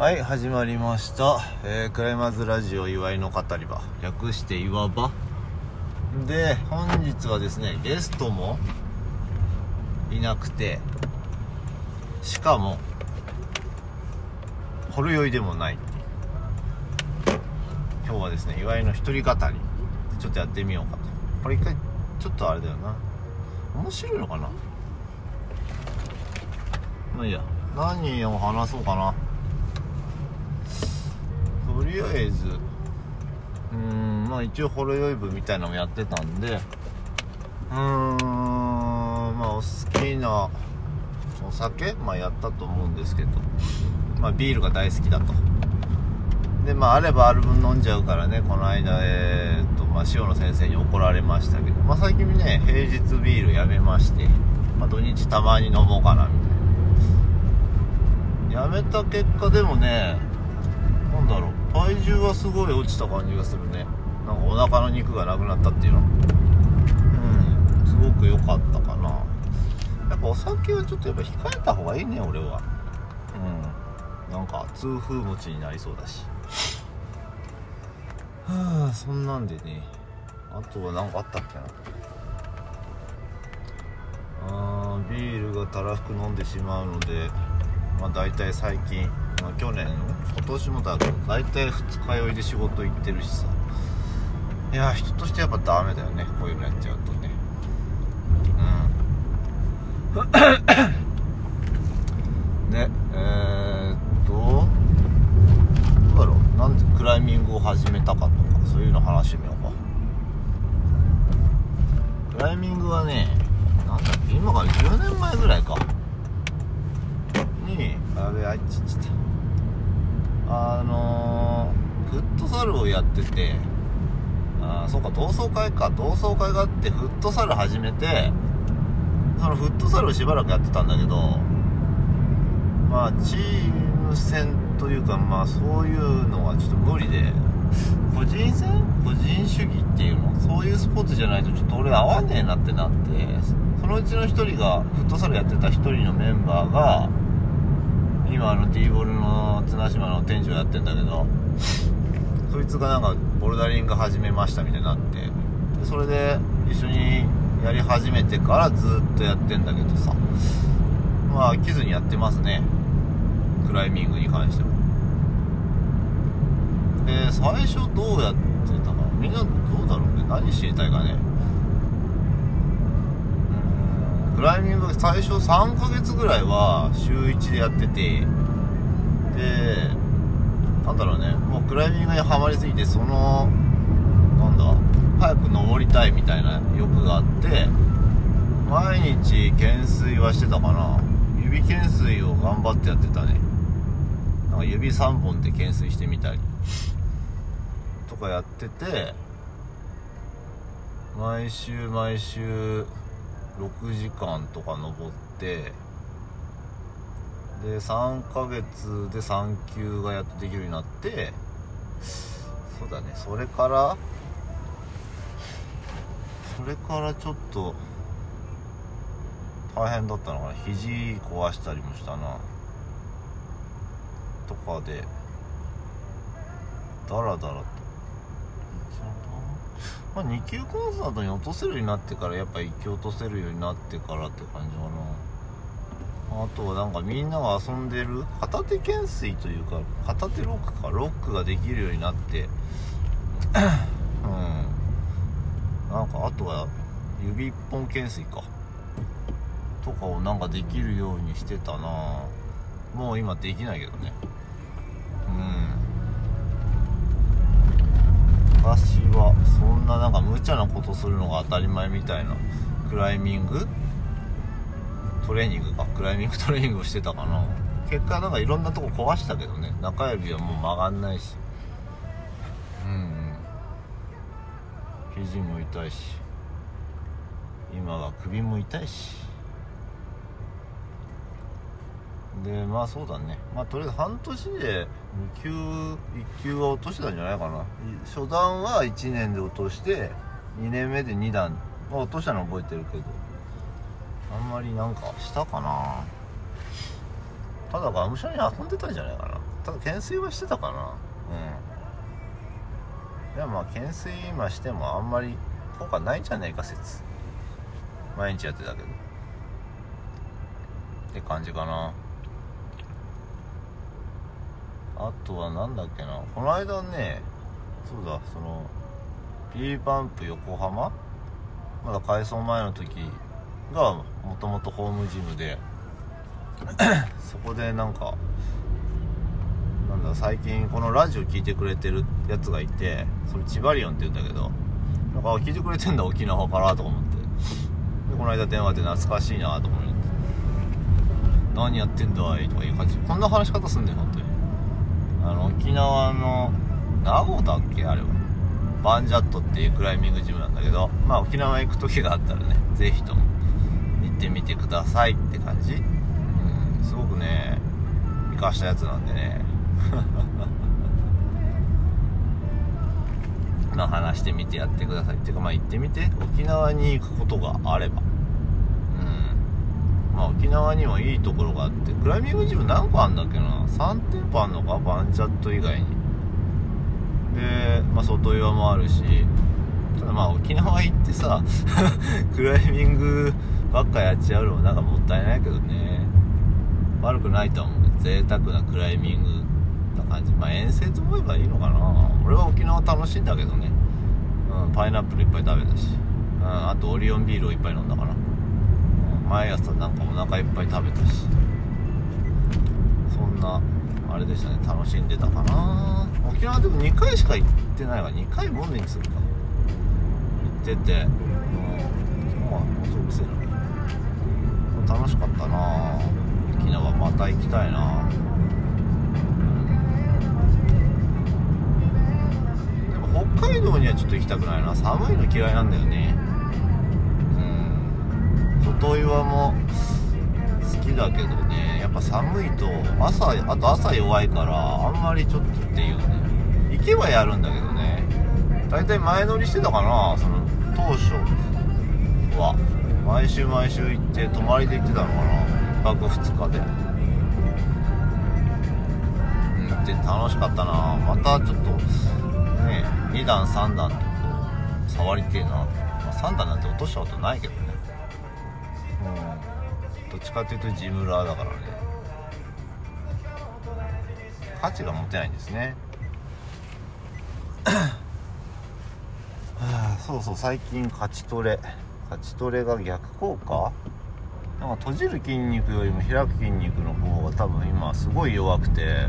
はい始まりました、えークライマーズラジオ祝いの語り場。略して岩場。で本日はですねゲストもいなくてしかもほろ酔いでもない。今日はですね岩井の一人語り。ちょっとやってみようかと。これ一回ちょっとあれだよな。面白いのかな。まあいいや。何を話そうかな。りあえず。うんまあ一応ほろ酔い部みたいなのもやってたんで。うーんまあお好きなお酒？まあやったと思うんですけど。まあビールが大好きだと。でまああればある分飲んじゃうからね。この間えー、っとまあ塩野先生に怒られましたけど。まあ最近ね平日ビールやめまして。まあ土日たまに飲もうかなみたいな。やめた結果でもねなんだろう。体重はすごい落ちた感じがするね。なんかお腹の肉がなくなったっていうの。うん。すごく良かったかな。やっぱお酒はちょっとやっぱ控えた方がいいね俺は。うん。なんか痛風持ちになりそうだし。はあそんなんでね。あとは何かあったっけな。あービールがたらふく飲んでしまうのでまあ大体最近、まあ、去年今年もだけど大体二日酔いで仕事行ってるしさ。いや人としてやっぱダメだよねこういうのやっちゃうとね。うん。ねえー、っとどうだろう。なんでクライミングを始めたかとかそういうの話してみようか。クライミングはねなんだっけ今から10年前ぐらいか。にあれあいちちった。あの、フットサルをやっててあそうか同窓会か。同窓会があってフットサル始めてそのフットサルをしばらくやってたんだけどまあチーム戦というかまあそういうのはちょっと無理で個人戦？個人主義っていうの？そういうスポーツじゃないとちょっと俺合わねえなってなってそのうちの一人がフットサルやってた一人のメンバーが今あの T ボールの綱島の店長やってんだけどそいつがなんかボルダリング始めましたみたいになってでそれで一緒にやり始めてからずっとやってんだけどさまあ飽きずにやってますね。クライミングに関しても。で最初どうやってたかみんなどうだろうね？何知りたいかね？クライミング最初3ヶ月ぐらいは週1でやってて。でなんだろうね。もうクライミングにはまりすぎてそのなんだ早く登りたいみたいな欲があって毎日懸垂はしてたかな。指懸垂を頑張ってやってたね。なんか指3本で懸垂してみたり。とかやってて毎週毎週6時間とか登ってで3ヶ月で3級がやっとできるようになってそうだね。それからそれからちょっと大変だったのかな。肘壊したりもしたな。とかでダラダラとまあ2級コンサートに落とせるようになってからやっぱ1級落とせるようになってからって感じかな。あとはなんかみんなが遊んでる片手懸垂というか片手ロックかロックができるようになって。うん。なんかあとは指一本懸垂か。とかをなんかできるようにしてたな。もう今できないけどね。うん。昔はそんななんか無茶なことするのが当たり前みたいなクライミングトレーニングかクライミングトレーニングをしてたかな。結果なんかいろんなとこ壊したけどね。中指はもう曲がんないし。うん。肘も痛いし。今は首も痛いし。でまあそうだね。まあとりあえず半年で2級1級は落としたんじゃないかな。初段は1年で落として2年目で2段、まあ、落としたの覚えてるけど。あんまりなんかしたかな。ただがむしゃに遊んでたんじゃないかな。ただ懸垂はしてたかな。うん。でもまあ懸垂今してもあんまり効果ないんじゃないか説。毎日やってたけど。って感じかな。あとはなんだっけな。この間ねそうだその P バンプ横浜？まだ改装前の時がもともとホームジムで。そこでなんかなんだ最近このラジオ聞いてくれてるやつがいてそれチバリオンって言うんだけどなんか聞いてくれてんだ沖縄からとか思って。でこの間電話で懐かしいなと思って。何やってんだい？とかいう感じ。こんな話し方すんねん本当に。あの沖縄の名護だっけ？あれは。バンジャットっていうクライミングジムなんだけど。まあ沖縄行く時があったらね是非とも行ってみてくださいって感じ。うんすごくね生かしたやつなんでね。まあ話してみてやってください。っていうかまあ行ってみて。沖縄に行くことがあれば。まあ沖縄にもいいところがあってクライミングジム何個あんだっけな？3店舗あんのか？バンジャット以外に。で、まあ、外岩もあるしただまあ沖縄行ってさ クライミングばっかやっちゃうのもなんかもったいないけどね。悪くないと思う贅沢なクライミングな感じ。まあ遠征と思えばいいのかな。俺は沖縄楽しいんだけどね。うんパイナップルいっぱい食べたし、うん、あとオリオンビールをいっぱい飲んだかな、毎朝なんかお腹いっぱい食べたし。そんなあれでしたね。楽しんでたかな。沖縄でも2回しか行ってないわ。2回ボンデにするか。行ってて。もうんまあそうくせえな楽しかったな。沖縄また行きたいな。でも北海道にはちょっと行きたくないな。寒いの嫌いなんだよね。外岩も好きだけどねやっぱ寒いと朝あと朝弱いからあんまりちょっとっていうね。行けばやるんだけどね。大体前乗りしてたかなその当初は。毎週毎週行って泊まりで行ってたのかな。1泊2日で。うんって楽しかったな。またちょっとね2段3段と触りてえな、まあ、3段なんて落としたことないけどね。っちかっていうとジムラーだからね。価値が持てないんですね。は あそうそう最近勝ちトレ。勝ちトレが逆効果？なんか閉じる筋肉よりも開く筋肉の方が多分今すごい弱くて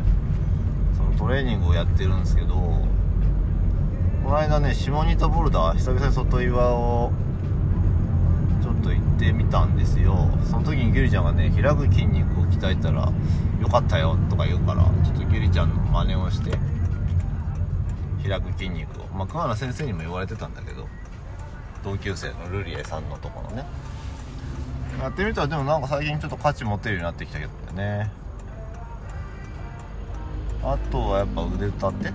そのトレーニングをやってるんですけどこの間ね下仁田ボルダー久々に外岩をってみたんですよ。その時にギュリちゃんがね開く筋肉を鍛えたらよかったよとか言うからちょっとギュリちゃんの真似をして開く筋肉を。まあ桑名先生にも言われてたんだけど同級生のルリエさんのところね。やってみたらでもなんか最近ちょっと価値持てるようになってきたけどね。あとはやっぱ腕立て。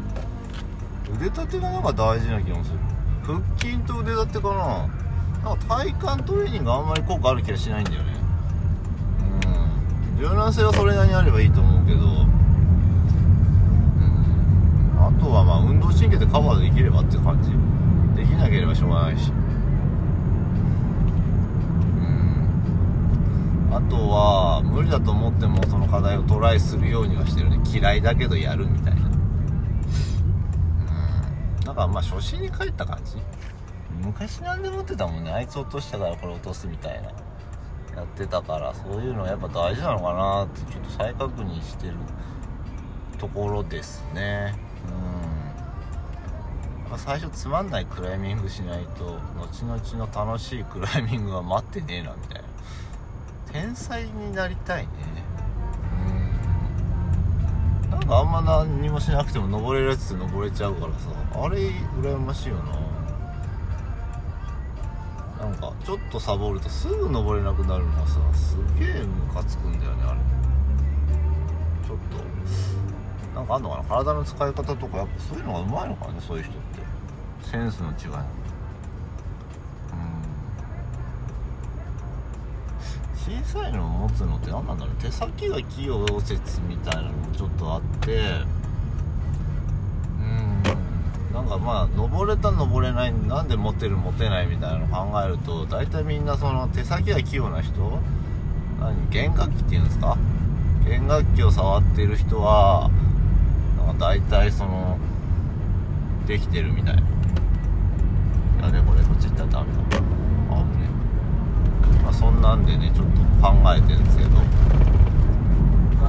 腕立てがなんか大事な気もする。腹筋と腕立てかな。なんか体幹トレーニングあんまり効果ある気がしないんだよね。うん。柔軟性はそれなりにあればいいと思うけど。うん。あとはまあ運動神経でカバーできればって感じ。できなければしょうがないし。あとは無理だと思ってもその課題をトライするようにはしてるね。嫌いだけどやるみたいな。うん。なんかまあ初心に帰った感じ。昔なんで持ってたもんね。あいつ落としたからこれ落とすみたいな。やってたからそういうのはやっぱ大事なのかなってちょっと再確認してるところですね。うん。最初つまんないクライミングしないと後々の楽しいクライミングは待ってねえなみたいな。天才になりたいね。うん。なんかあんま何もしなくても登れるやつって登れちゃうからさ。あれ羨ましいよな。なんかちょっとサボるとすぐ登れなくなるのはさすげえムカつくんだよねあれ。ちょっと。なんかあんのかな？体の使い方とかやっぱそういうのがうまいのかねそういう人って。センスの違い。うん。小さいのを持つのって何なんだろう手先が器用説みたいなのもちょっとあって。なんかまあ登れた登れないなんで持てる持てないみたいなの考えると大体みんなその手先が器用な人何弦楽器っていうんですか？弦楽器を触ってる人はなんか大体そのできてるみたい。やべこれこっち行ったらダメだ。あぶねまあそんなんでねちょっと考えてるんですけど。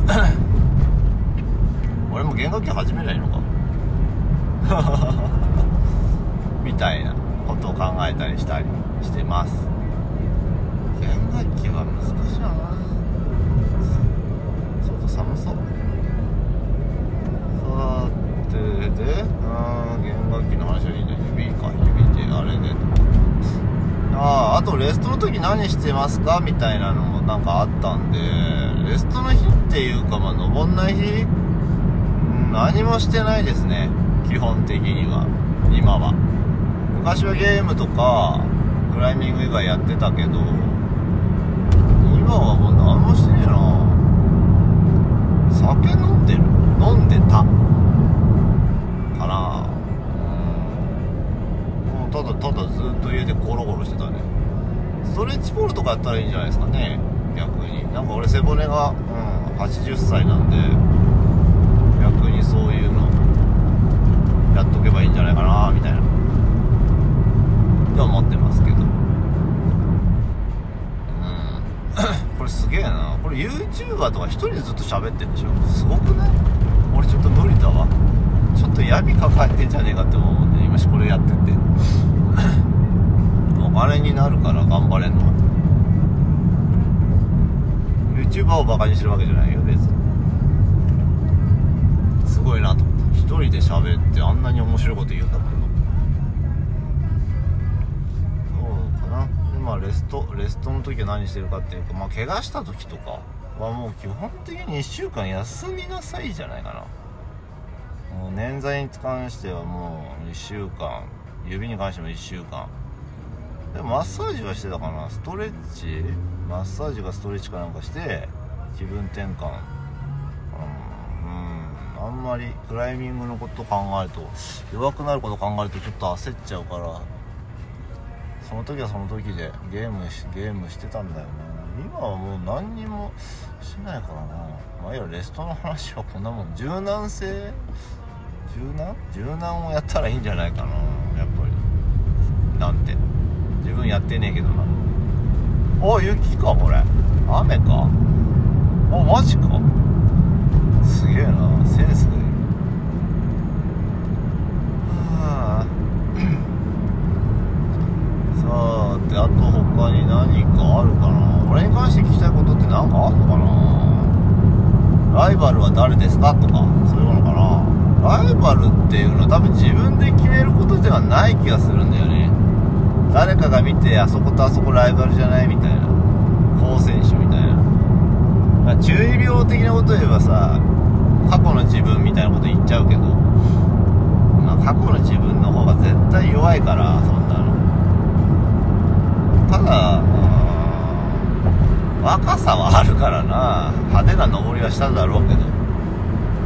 俺も弦楽器始めりゃいいのか みたいなことを考えたりしたりしてます。弦楽器は難しいな。外寒そうさてでうん弦楽器の話はいいね指か指であれで。あああとレストの時何してますかみたいなのもなんかあったんでレストの日っていうかまあ登んない日？うん何もしてないですね基本的には。今は。昔はゲームとかクライミング以外やってたけど今はもう何もしてねえな。酒飲んでる。飲んでた。かな。もうただただずっと家でゴロゴロしてたね。ストレッチポールとかやったらいいんじゃないですかね。逆に。なんか俺背骨が、うん、80歳なんで逆にそういうの。やっとけばいいんじゃないかなみたいな。って思ってますけど。うん。これすげえな。これ YouTuber とか一人でずっと喋ってんでしょ。すごくない？俺ちょっと無理だわ。ちょっと闇抱えてんじゃねえかって思うんで今しこれやってて。お金になるから頑張れんのは。YouTuber をバカにしてるわけじゃないよ別に。すごいなと一人で喋ってあんなに面白いこと言うんだもんな。そうかな。でまあレストレストの時は何してるかっていうかまあ怪我した時とかはもう基本的に1週間休みなさいじゃないかな。もう捻挫に関してはもう1週間指に関しても1週間。でマッサージはしてたかな。ストレッチ？マッサージかストレッチかなんかして気分転換、あんまりクライミングのこと考えると弱くなること考えるとちょっと焦っちゃうからその時はその時でゲームしゲームしてたんだよな。今はもう何にもしないからな。まあいやレストの話はこんなもん。柔軟性？柔軟？柔軟をやったらいいんじゃないかな。やっぱり。なんて。自分やってねえけどな。あ雪かこれ。雨か。あマジか。すげえなセンスがいいはあ。さてあと他に何かあるかな。俺に関して聞きたいことって何かあんのかな。ライバルは誰ですかとかそういうのかな。ライバルっていうのは多分自分で決めることではない気がするんだよね。誰かが見てあそことあそこライバルじゃないみたいな。好選手みたいな、まあ、中二病的なこと言えばさ過去の自分みたいなこと言っちゃうけど、まあ、過去の自分の方が絶対弱いからそんなの。ただ若さはあるからな。派手な登りはしたんだろうけど。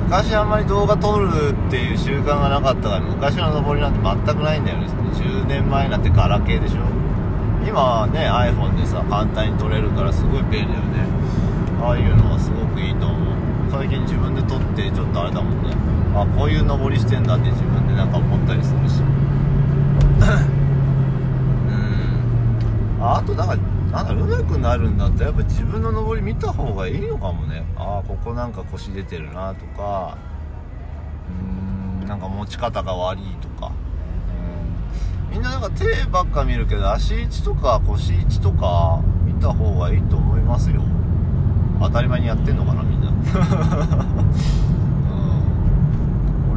昔あんまり動画撮るっていう習慣がなかったから昔の登りなんて全くないんだよね。10年前なんてガラケーでしょ。今はね iPhone でさ簡単に撮れるからすごい便利だよね。ああいうのはすごい最近自分で撮ってちょっとあれだもんね。あこういう登りしてんだって自分でなんか思ったりするし。うん。あとなんかなんだ上手くなるんだったらやっぱ自分の登り見た方がいいのかもね。ああここなんか腰出てるなとか。うーんなんか持ち方が悪いとか。みんななんか手ばっか見るけど足位置とか腰位置とか見た方がいいと思いますよ。当たり前にやってんのかなみん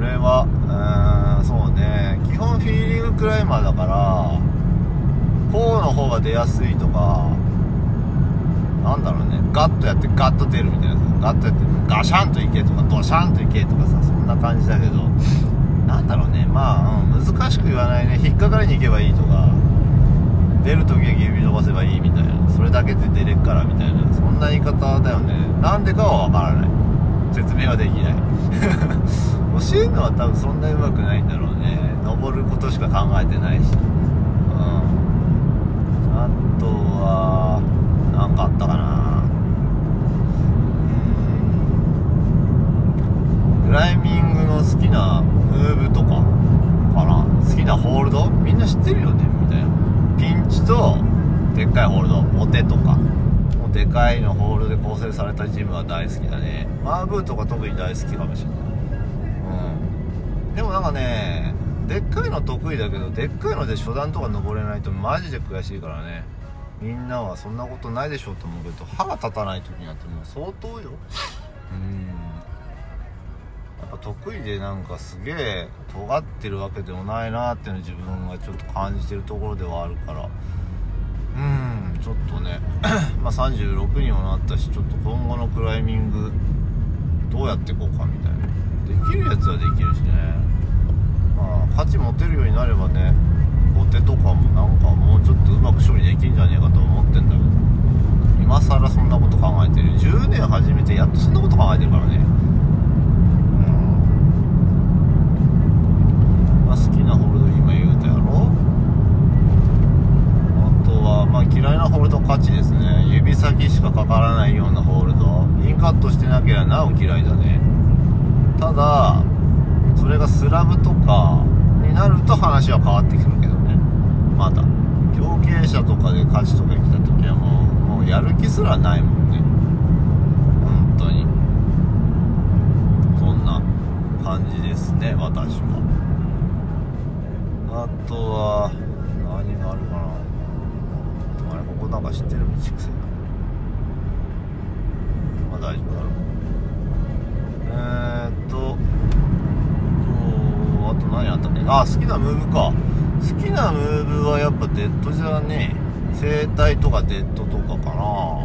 な、うん、はうんそうね。基本フィーリングクライマーだからこうの方が出やすいとかなんだろうね。ガッとやってガッと出るみたいなガッとやってガシャンといけとかドシャンといけとかさそんな感じだけど。なんだろうね。まあ、うん、難しく言わないね。引っかかりに行けばいいとか。出る時だけ指伸ばせばいいみたいな。それだけで出れっからみたいな。そんな言い方だよね。なんでかはわからない。説明はできない。教えるのは多分そんなにうまくないんだろうね。登ることしか考えてないし。うん。あとは何かあったかな。クライミングの好きなムーブとかかな。好きなホールド？みんな知ってるよね。ピンチとでっかいホールドモテとか。もうでかいのホールで構成されたジムは大好きだね。マーブーとか特に大好きかもしれない。うん。でもなんかねでっかいの得意だけどでっかいので初段とか登れないとマジで悔しいからね。みんなはそんなことないでしょうと思うけど歯が立たない時になってもう相当よ。うん。ぱ得意でなんかすげえ尖ってるわけでもないなっていうの自分がちょっと感じてるところではあるから。うんちょっとね。まあ36にもなったしちょっと今後のクライミングどうやっていこうかみたいな。できるやつはできるしね。まあ価値持てるようになればねボテとかもなんかもうちょっとうまく処理できんじゃねえかと思ってんだけど。今更そんなこと考えてる。10年始めてやっとそんなこと考えてるからねまあ、好きなホールド今言うたやろあとはまあ嫌いなホールド価値ですね。指先しかかからないようなホールドインカットしてなければなお嫌いだね。ただそれがスラブとかになると話は変わってくるけどね。まだ。強傾斜とかで価値とか来た時はもうもうやる気すらないもんね。本当に。そんな感じですね私は。あとはなんか知ってる？道くせまあ大丈夫だろう。えー、っとあと何あったっけ？あ好きなムーブか。好きなムーブはやっぱデッドじゃねえ。正対とかデッドとかかな。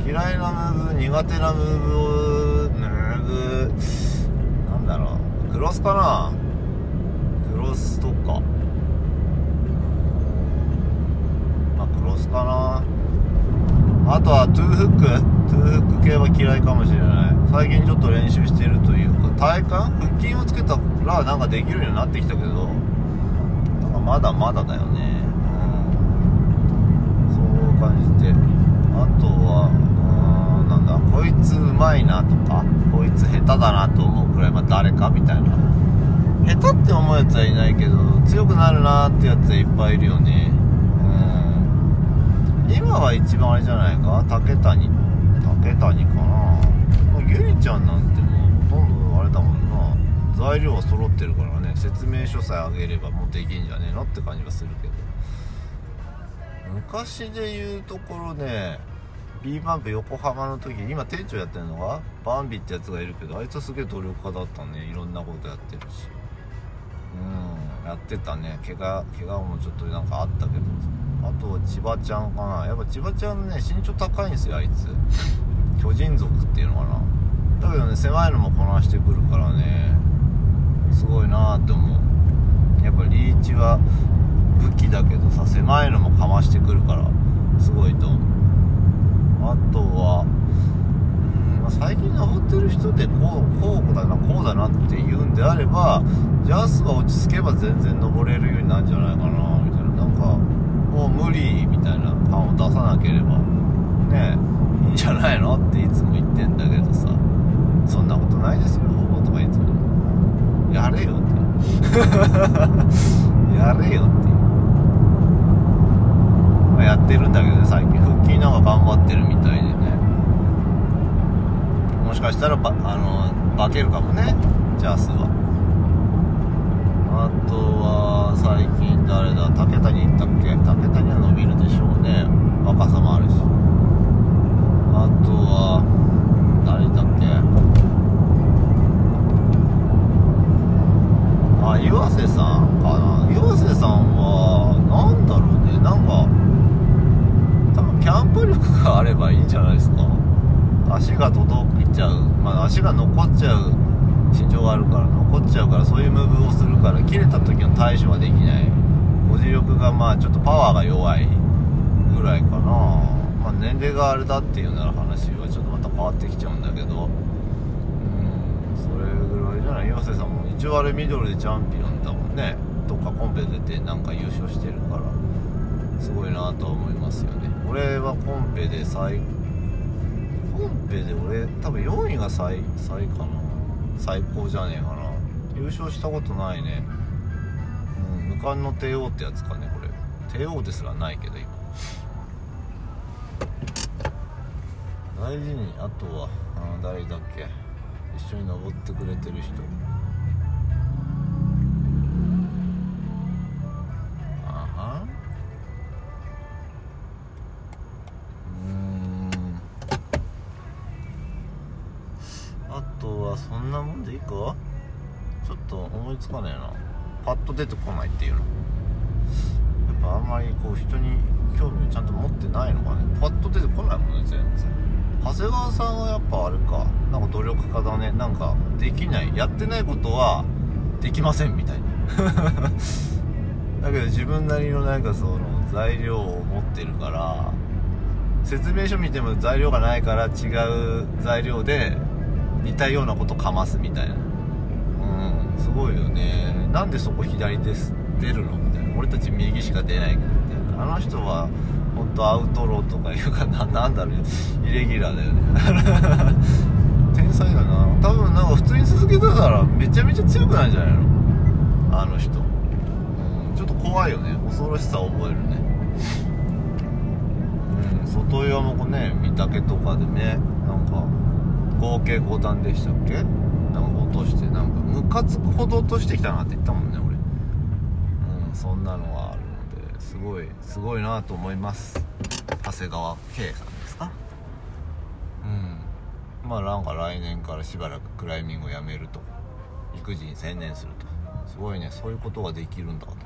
うん。嫌いなムーブ苦手なムーブムーブなんだろう。クロスかな。クロスとかまあクロスかな。あとはトゥーフック。トゥーフック系は嫌いかもしれない。最近ちょっと練習してるというか。体幹？腹筋をつけたらなんかできるようになってきたけど。なんかまだまだだよね。うん。そう感じて。あとはうんなんだ。こいつうまいなとか。こいつ下手だなと思うくらい、まあ、誰かみたいな。下手って思うやつはいないけど強くなるなってやつはいっぱいいるよね。今は一番あれじゃないか？竹谷竹谷かな？もうゆりちゃんなんてもうほとんどあれだもんな。材料は揃ってるからね。説明書さえあげればもうできんじゃねえのって感じがするけど。昔で言うところね B バンプ横浜の時今店長やってるのが？バンビってやつがいるけどあいつはすげえ努力家だったね。いろんなことやってるし。うんやってたね。怪我怪我もちょっとなんかあったけど。あとは千葉ちゃんかな。やっぱ千葉ちゃんね身長高いんですよあいつ。巨人族っていうのかな。だけどね狭いのもこなしてくるからねすごいなって思う。やっぱリーチは武器だけどさ狭いのもかましてくるからすごいと思う。あとは、うん、最近登ってる人でこうこうだなこうだなって言うんであればジャスが落ち着けば全然登れるようになるんじゃないかなみたいな。なんかもう無理みたいな感を出さなければねいいんじゃないのっていつも言ってんだけどさ。そんなことないですよ。とかいつも。やれよって。やれよって。まあやってるんだけどね最近。腹筋なんか頑張ってるみたいでね。もしかしたらばあの化けるかもね。ジャスは。あとは最近誰だ竹谷行ったっけ？竹谷は伸びるでしょうね。若さもあるし。あとは誰だっけ？あ岩瀬さんかな。岩瀬さんはなんだろうね。なんか多分キャンプ力があればいいんじゃないですか。足が届いちゃう。まあ足が残っちゃう身長があるから残っちゃうからそういうムーブをするから切れた時の対処ができない。文字力がまあちょっとパワーが弱いぐらいかな、まあ、年齢があれだっていうなら話はちょっとまた変わってきちゃうんだけど。うんそれぐらいじゃない。岩瀬さんも一応あれミドルでチャンピオンだもんね。どっかコンペ出てなんか優勝してるから。すごいなとは思いますよね。俺はコンペで最コンペで俺多分4位が最最かな。最高じゃねえかな。優勝したことないね。うん無冠の帝王ってやつかねこれ。帝王ですらないけど今。大事にあとはあ誰だっけ。一緒に登ってくれてる人。と出てこないっていうの。やっぱあんまりこう人に興味をちゃんと持ってないのかね。パッと出てこないもんね全然。長谷川さんはやっぱあれか。なんか努力家だね。なんかできない。やってないことはできませんみたいな。だけど自分なりのなんかその材料を持ってるから説明書見ても材料がないから違う材料で似たようなことかますみたいな。すごいよね。なんでそこ左です出るのみたいな。俺たち右しか出ないけどみたいな。あの人は本当アウトローとかいうかな。なんだろうイレギュラーだよね。天才だな。多分なんか普通に続けてたらめちゃめちゃ強くないんじゃないの？あの人、ちょっと怖いよね。恐ろしさを覚えるね。うん外岩もね御嶽とかでねなんか合計5段でしたっけ？としてなんかムカつくほど落としてきたなって言ったもんね俺。うんそんなのがあるのですごいすごいなと思います。長谷川圭さんですか？うん。まあなんか来年からしばらくクライミングをやめると。育児に専念すると。すごいねそういうことができるんだと思って。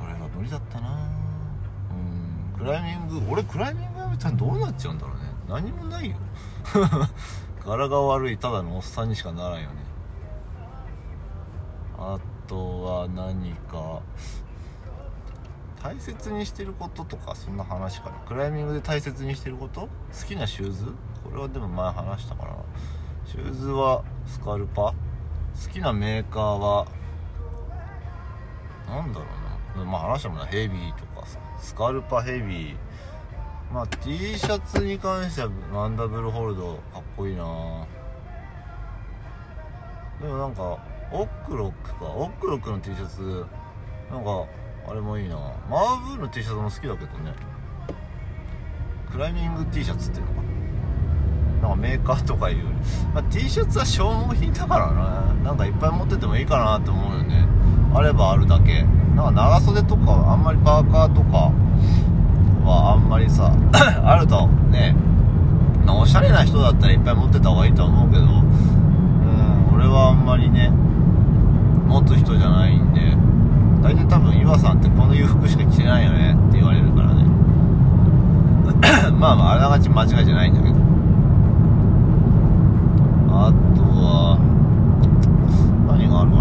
これは無理だったな。うん。クライミング俺クライミングやめたらどうなっちゃうんだろうね。何もないよ。柄が悪いただのおっさんにしかならんよね。あとは何か。大切にしてることとかそんな話かな。クライミングで大切にしてること？好きなシューズ？これはでも前話したかな。シューズはスカルパ？好きなメーカーはなんだろうな。まあ話したもんな。ヘビーとかさ。スカルパヘビー。まあ T シャツに関してはマンダブルホールドかこいいな。でもなんかオックロックか。オックロックの T シャツなんかあれもいいな。マーブーの T シャツも好きだけどね。クライミング T シャツっていうのか。なんかメーカーとかいう、まあ、T シャツは消耗品だからな。なんかいっぱい持っててもいいかなって思うよね。あればあるだけ。なんか長袖とかあんまりパーカーとかはあんまりさ あるとね。おしゃれな人だったらいっぱい持ってた方がいいと思うけどうん俺はあんまりね持つ人じゃないんで大体多分岩さんってこのいう服しか着てないよねって言われるからね。まあまああながち間違いじゃないんだけど。あとは何があるか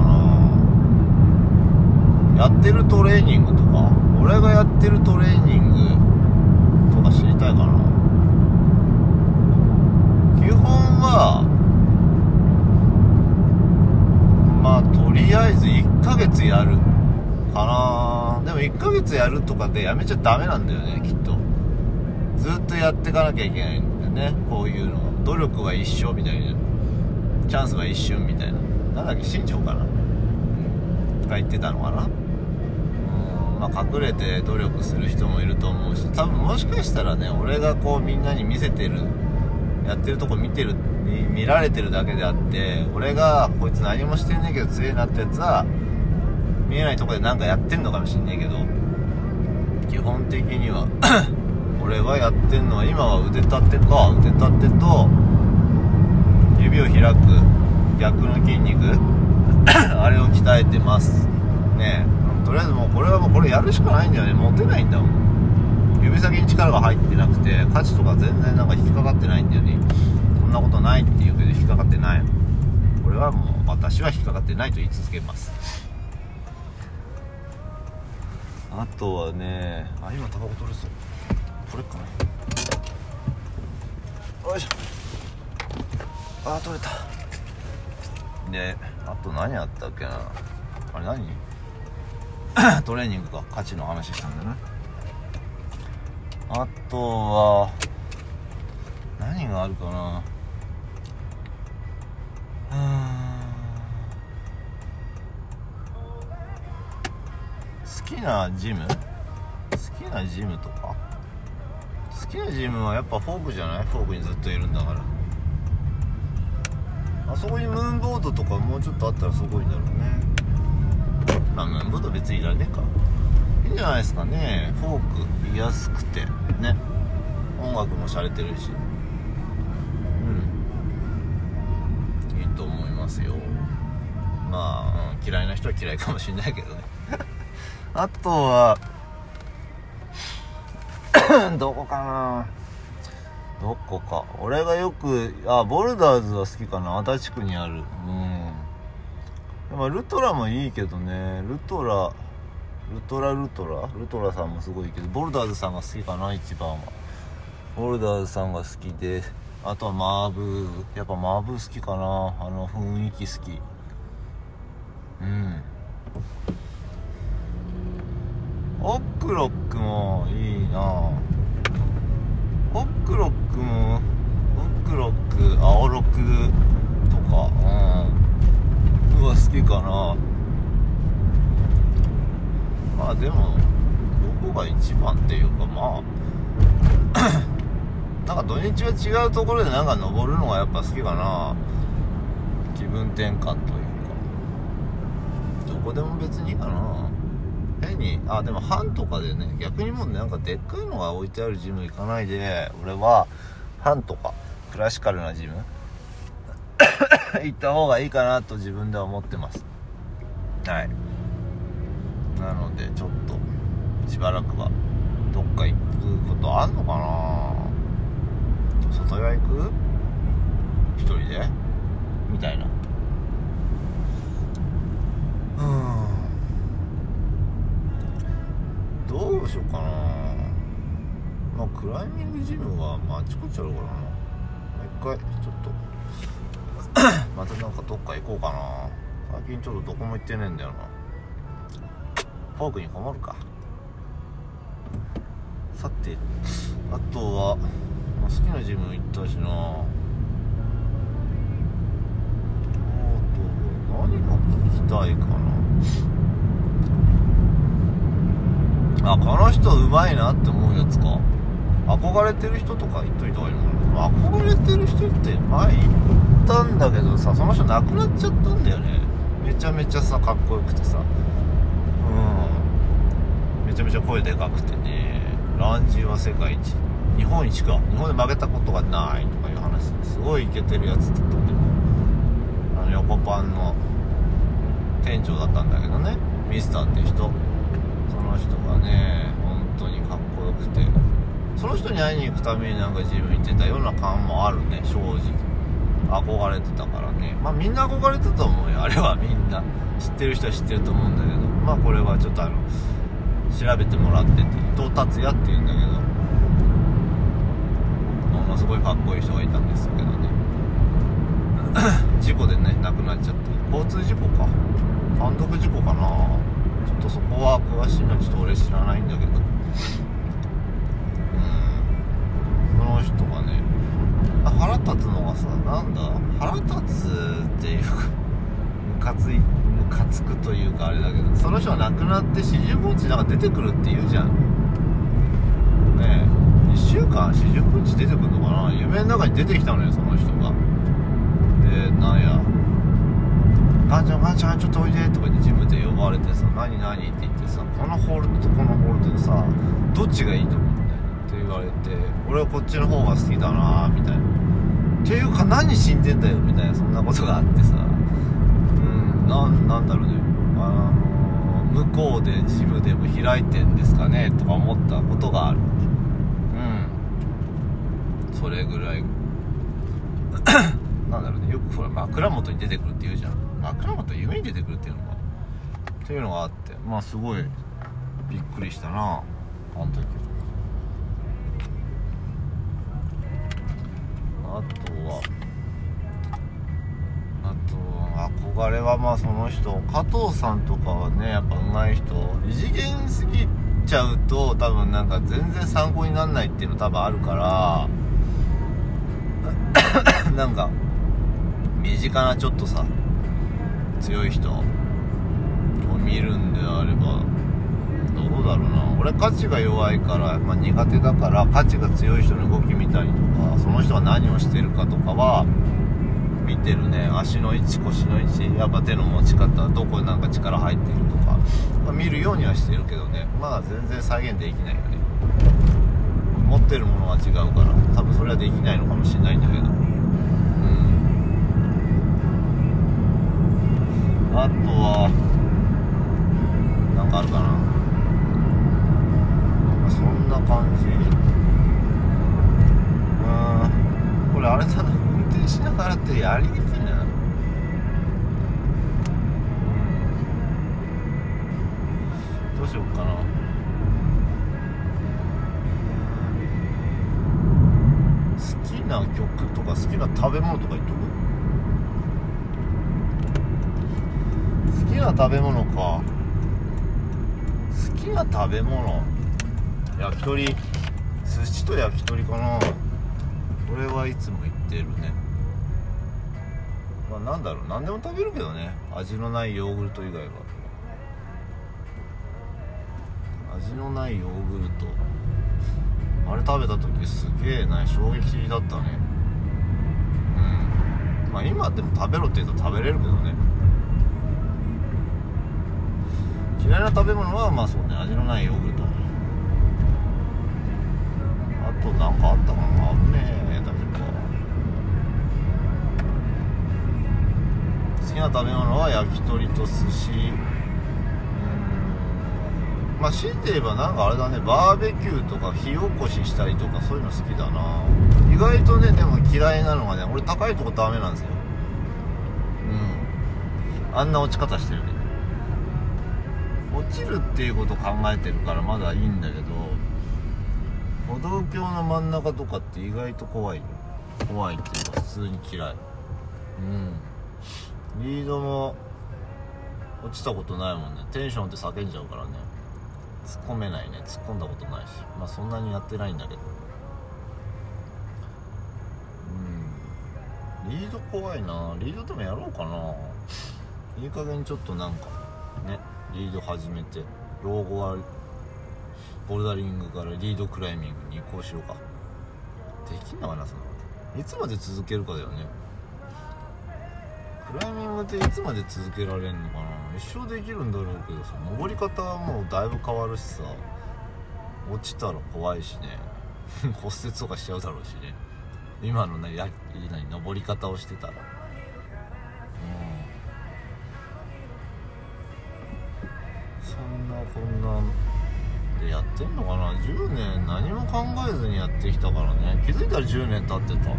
な。やってるトレーニングとか？俺がやってるトレーニングとか知りたいかな基本はまあとりあえず1ヶ月やるかな。でも1ヶ月やるとかでやめちゃダメなんだよねきっと。ずっとやっていかなきゃいけないんだよねこういうの。努力は一生みたいな。チャンスは一瞬みたいな。なんだっけ新庄かな、うん、が言ってたのかな。まあ隠れて努力する人もいると思うし多分もしかしたらね俺がこうみんなに見せてるやってるとこ見てる見られてるだけであって俺がこいつ何もしてんねえけど強えなってやつは見えないとこで何かやってんのかもしんねえけど基本的には 俺はやってんのは今は腕立てか腕立てと指を開く逆の筋肉 あれを鍛えてます。ねえとりあえずもうこれはもうこれやるしかないんだよね。持てないんだもん。指先に力が入ってなくて価値とか全然なんか引っかかってないんだよね。そんなことないって言うけど引っかかってない。これはもう私は引っかかってないと言い続けます。あとはねあ今タバコ取れそうこれっかな。よいしょ。あ取れた。であと何あったっけな。あれ何？トレーニングか。価値の話したんだな。あとは何があるかな。好きなジム？好きなジムとか？好きなジムはやっぱフォークじゃない？フォークにずっといるんだから。あそこにムーンボードとかもうちょっとあったらすごいんだろうね。まあムーンボード別にいらねえか。いいんじゃないですかね。フォーク見やすくて。ね。音楽も洒落てるし。うん。いいと思いますよ。まあ、うん、嫌いな人は嫌いかもしんないけどね。あとは どこかな。どこか。俺がよくあボルダーズは好きかな。足立区にある。うん。でもルトラもいいけどね。ルトラルトラルトラ？ルトラさんもすごいけどボルダーズさんが好きかな一番は。ボルダーズさんが好きであとはマーブー。やっぱマーブー好きかな。あの雰囲気好き。うん。オックロックもいいな。オックロックもオックロック青ロックとか。うん。は好きかな。まあでもどこが一番っていうかまあ なんか土日は違うところでなんか登るのがやっぱ好きかな。気分転換というか。どこでも別にいいかな。変にあでも班とかでね逆にもうなんかでっかいのが置いてあるジム行かないで俺は班とかクラシカルなジム 行った方がいいかなと自分では思ってます。はい。なのでちょっとしばらくはどっか行くことあんのかな？外屋行く？一人でみたいなうんどうしようかな。まあクライミングジムは、まあ、あちこちあるからな。一回ちょっと またなんかどっか行こうかな。最近ちょっとどこも行ってねえんだよな。フォークにこもるか。さてあとは、まあ、好きなジム行ったしな。あと何が聞きたいかな。あこの人うまいなって思うやつか。憧れてる人とか言っといた方がいいのかな。憧れてる人って前言ったんだけどさその人亡くなっちゃったんだよね。めちゃめちゃさかっこよくてさ。うん。めちゃめちゃ声でかくてね。ランジーは世界一。日本一か。日本で負けたことがないとかいう話。すごいイケてるやつって言ってもあの横パンの店長だったんだけどね。ミスターって人。の人がね本当にかっこよくて。その人に会いに行くためになんか自分行ってたような感もあるね正直。憧れてたからね。まあみんな憧れてたと思うよ。あれはみんな。知ってる人は知ってると思うんだけど。まあこれはちょっとあの調べてもらってて伊藤達也っていうんだけど。ものすごいかっこいい人がいたんですけどね。事故でね亡くなっちゃって交通事故か。単独事故かな。ちょっとそこは詳しいのはちょっと俺知らないんだけど。うん。その人がね腹立つのがさなんだ？腹立つっていうかムカついムカつくというかあれだけどその人が亡くなって四十九日なんか出てくるって言うじゃん。ねえ。1週間四十九日出てくるのかな？夢の中に出てきたのよその人が。でなんや「ガンちゃんガンちゃんちょっとおいで」とかにジムで呼ばれてさ「何何?」って言ってさ「このホールドとこのホールドでさどっちがいいと思う?」みたいなって言われて「俺はこっちの方が好きだな」みたいな。っていうか何死んでんだよ？みたいなそんなことがあってさ。うんなんなんだろうね。あの向こうでジムでも開いてんですかね？とか思ったことがある。うん。それぐらい。なんだろうね。よくほら枕元に出てくるって言うじゃん。枕元夢に出てくるっていうのがっていうのがあって。まあすごいびっくりしたな。あの時。あとは。あと憧れはまあその人。加藤さんとかはねやっぱ上手い人。異次元すぎちゃうと多分なんか全然参考にならないっていうの多分あるから。なんか身近なちょっとさ。強い人を見るんであればどうだろうな。俺価値が弱いから、まあ、苦手だから価値が強い人の動き見たりとかその人が何をしてるかとかは見てるね。足の位置腰の位置やっぱ手の持ち方どこになんか力入ってるとか、まあ、見るようにはしてるけどね。まあ全然再現できないよね。持ってるものは違うから多分それはできないのかもしれないんだけど。あとはなんかあるかな。そんな感じ。うん。これあれだな。運転しながらってやりにくいき鳥寿司と焼き鳥かな。これはいつも言ってるね。まあなんだろう。何でも食べるけどね。味のないヨーグルト以外は。味のないヨーグルト。あれ食べた時すげえな衝撃的だったね。うん。まあ今でも食べろって言うと食べれるけどね。嫌いな食べ物はまあそうね。味のないヨーグルト。あと何かあったかなあぶねえ大丈夫か好きな食べ物は焼き鳥と寿司うんまあ強いて言えばなんかあれだね。バーベキューとか火起こししたりとかそういうの好きだな。意外とねでも嫌いなのがね俺高いとこダメなんですよ。うん。あんな落ち方してるけど。落ちるっていうこと考えてるからまだいいんだけど。歩道橋の真ん中とかって意外と怖いよ。怖いっていうか普通に嫌い。うん。リードも落ちたことないもんね。テンションって叫んじゃうからね。突っ込めないね。突っ込んだことないし。まあそんなにやってないんだけど。うん。リード怖いな。リードでもやろうかな。いい加減ちょっとなんかね。リード始めて。老後はボルダリングからリードクライミングに移行しようか。できんのかなその。いつまで続けるかだよね。クライミングっていつまで続けられんのかな。一生できるんだろうけどさ。登り方はもうだいぶ変わるしさ。落ちたら怖いしね。骨折とかしちゃうだろうしね。今のねや何登り方をしてたら。うん。そんなこんなでやってんのかな？10年何も考えずにやってきたからね。気づいたら10年経ってた。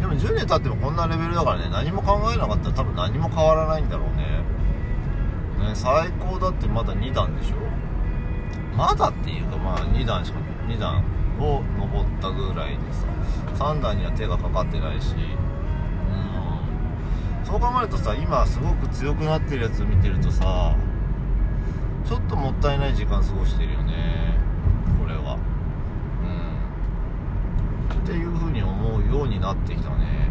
でも10年経ってもこんなレベルだからね。何も考えなかったら多分何も変わらないんだろうね。ね最高だってまだ2段でしょ？まだっていうかまあ2段しか2段を登ったぐらいでさ。3段には手がかかってないし。うん。そう考えるとさ今すごく強くなってるやつ見てるとさちょっともったいない時間過ごしてるよねこれはうんっていう風に思うようになってきたね。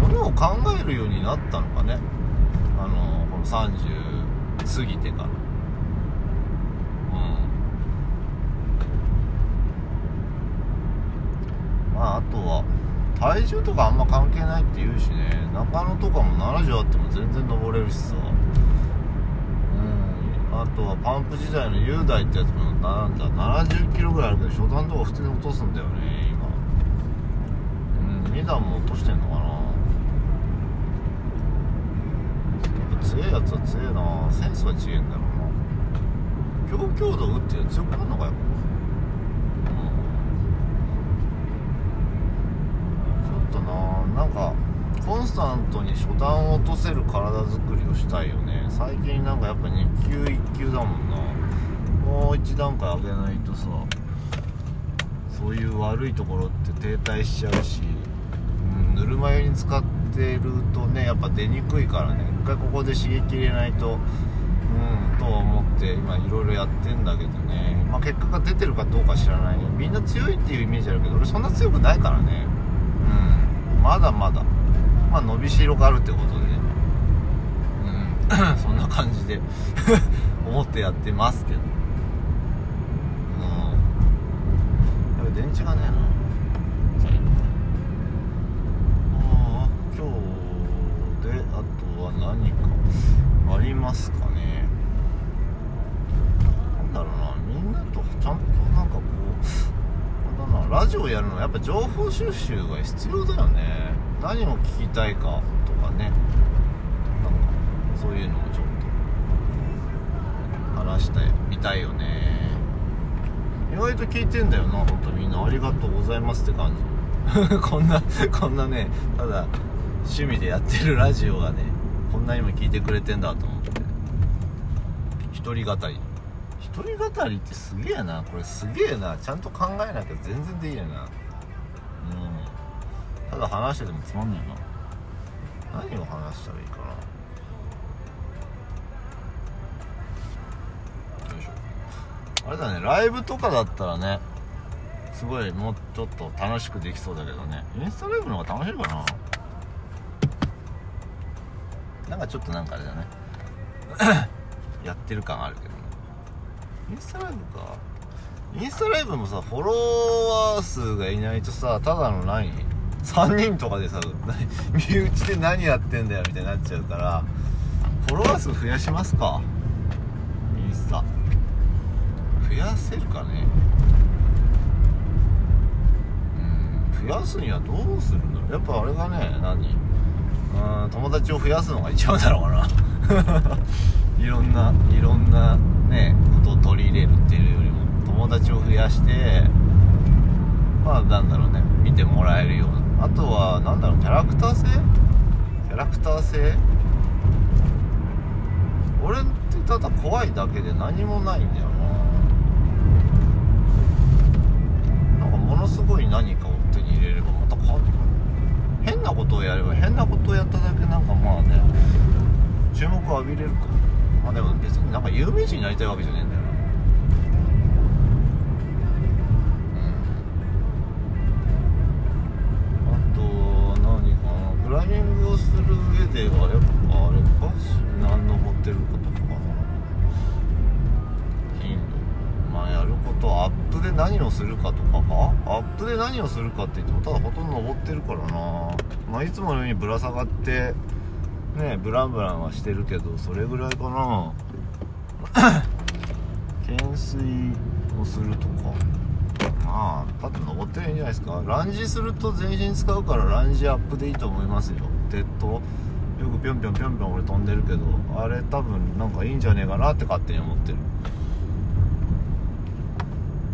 ものを考えるようになったのかね。あのこの30過ぎてから。うん。まああとは体重とかあんま関係ないって言うしね。中野とかも70あっても全然登れるしさ。あとはパンプ時代の雄大ってやつもなんだ70キロぐらいあるけど初段とか普通に落とすんだよね。2段も落としてんのかな？やっぱ強いやつは強いな。センスが違えんだろうな。強強度打って強くなるのかよ。ちょっとななんかコンスタントに初段を落とせる体作りをしたいよね。最近なんかやっぱ2級1級だもんな。もう一段階上げないとさそういう悪いところって停滞しちゃうし、ぬるま湯に使ってるとねやっぱ出にくいからね一回ここで刺激入れないとうんと思って今いろいろやってんだけどね、まあ、結果が出てるかどうか知らないみんな強いっていうイメージあるけど俺そんな強くないからね。うんまだまだ。まあ伸びしろがあるってことでね。うん そんな感じで 思ってやってますけど。うん。やっぱ電池がねえな。何かありますかね。なんだろうなみんなとちゃんとなんかこうなんだろうなラジオやるのはやっぱ情報収集が必要だよね。何を聞きたいかとかね。なんかそういうのをちょっと話してみたいよね。意外と聞いてんだよな本当みんなありがとうございますって感じ。こんなこんなねただ趣味でやってるラジオがねこんなにも聞いてくれてんだと思って。一人語り。一人語りってすげえな。これすげえな。ちゃんと考えなきゃ全然できないな。うん。ただ話しててもつまんないな。何を話したらいいかな。よいしょ。あれだね。ライブとかだったらねすごいもうちょっと楽しくできそうだけどね。インスタライブの方が楽しいかな。なんかちょっとなんかあれだね。やってる感あるけどね。インスタライブか。インスタライブもさフォロワー数がいないとさただの何？3人とかでさ身内で何やってんだよみたいになっちゃうからフォロワー数増やしますか？インスタ。増やせるかね？うん。増やすにはどうするんだろう？やっぱあれがね何？うん友達を増やすのが一番だろうか な。いろんないろんなねことを取り入れるっていうよりも友達を増やしてまあなんだろうね見てもらえるような。あとはなんだろうキャラクター性？キャラクター性？俺ってただ怖いだけで何もないんだよな。なんかものすごい何か手に入れればまた変わってくる変なことをやれば変なことをやっただけなんかまあね注目を浴びれるか。まあでも別になんか有名人になりたいわけじゃねえんだよな。うん。あと何かなクライミングをする上ではやっぱあれか？何登ってることとかな頻度まあやることアップで何をするかとかか？アップで何をするかって言ってもただほとんど登ってるからな。まあいつものようにぶら下がってねブランブランはしてるけどそれぐらいかな。懸垂をするとか。まあパッと登ってるんじゃないですか。ランジすると全身使うからランジアップでいいと思いますよ。鉄塔よくぴょんぴょんぴょんぴょん俺飛んでるけどあれ多分なんかいいんじゃねえかなって勝手に思ってる。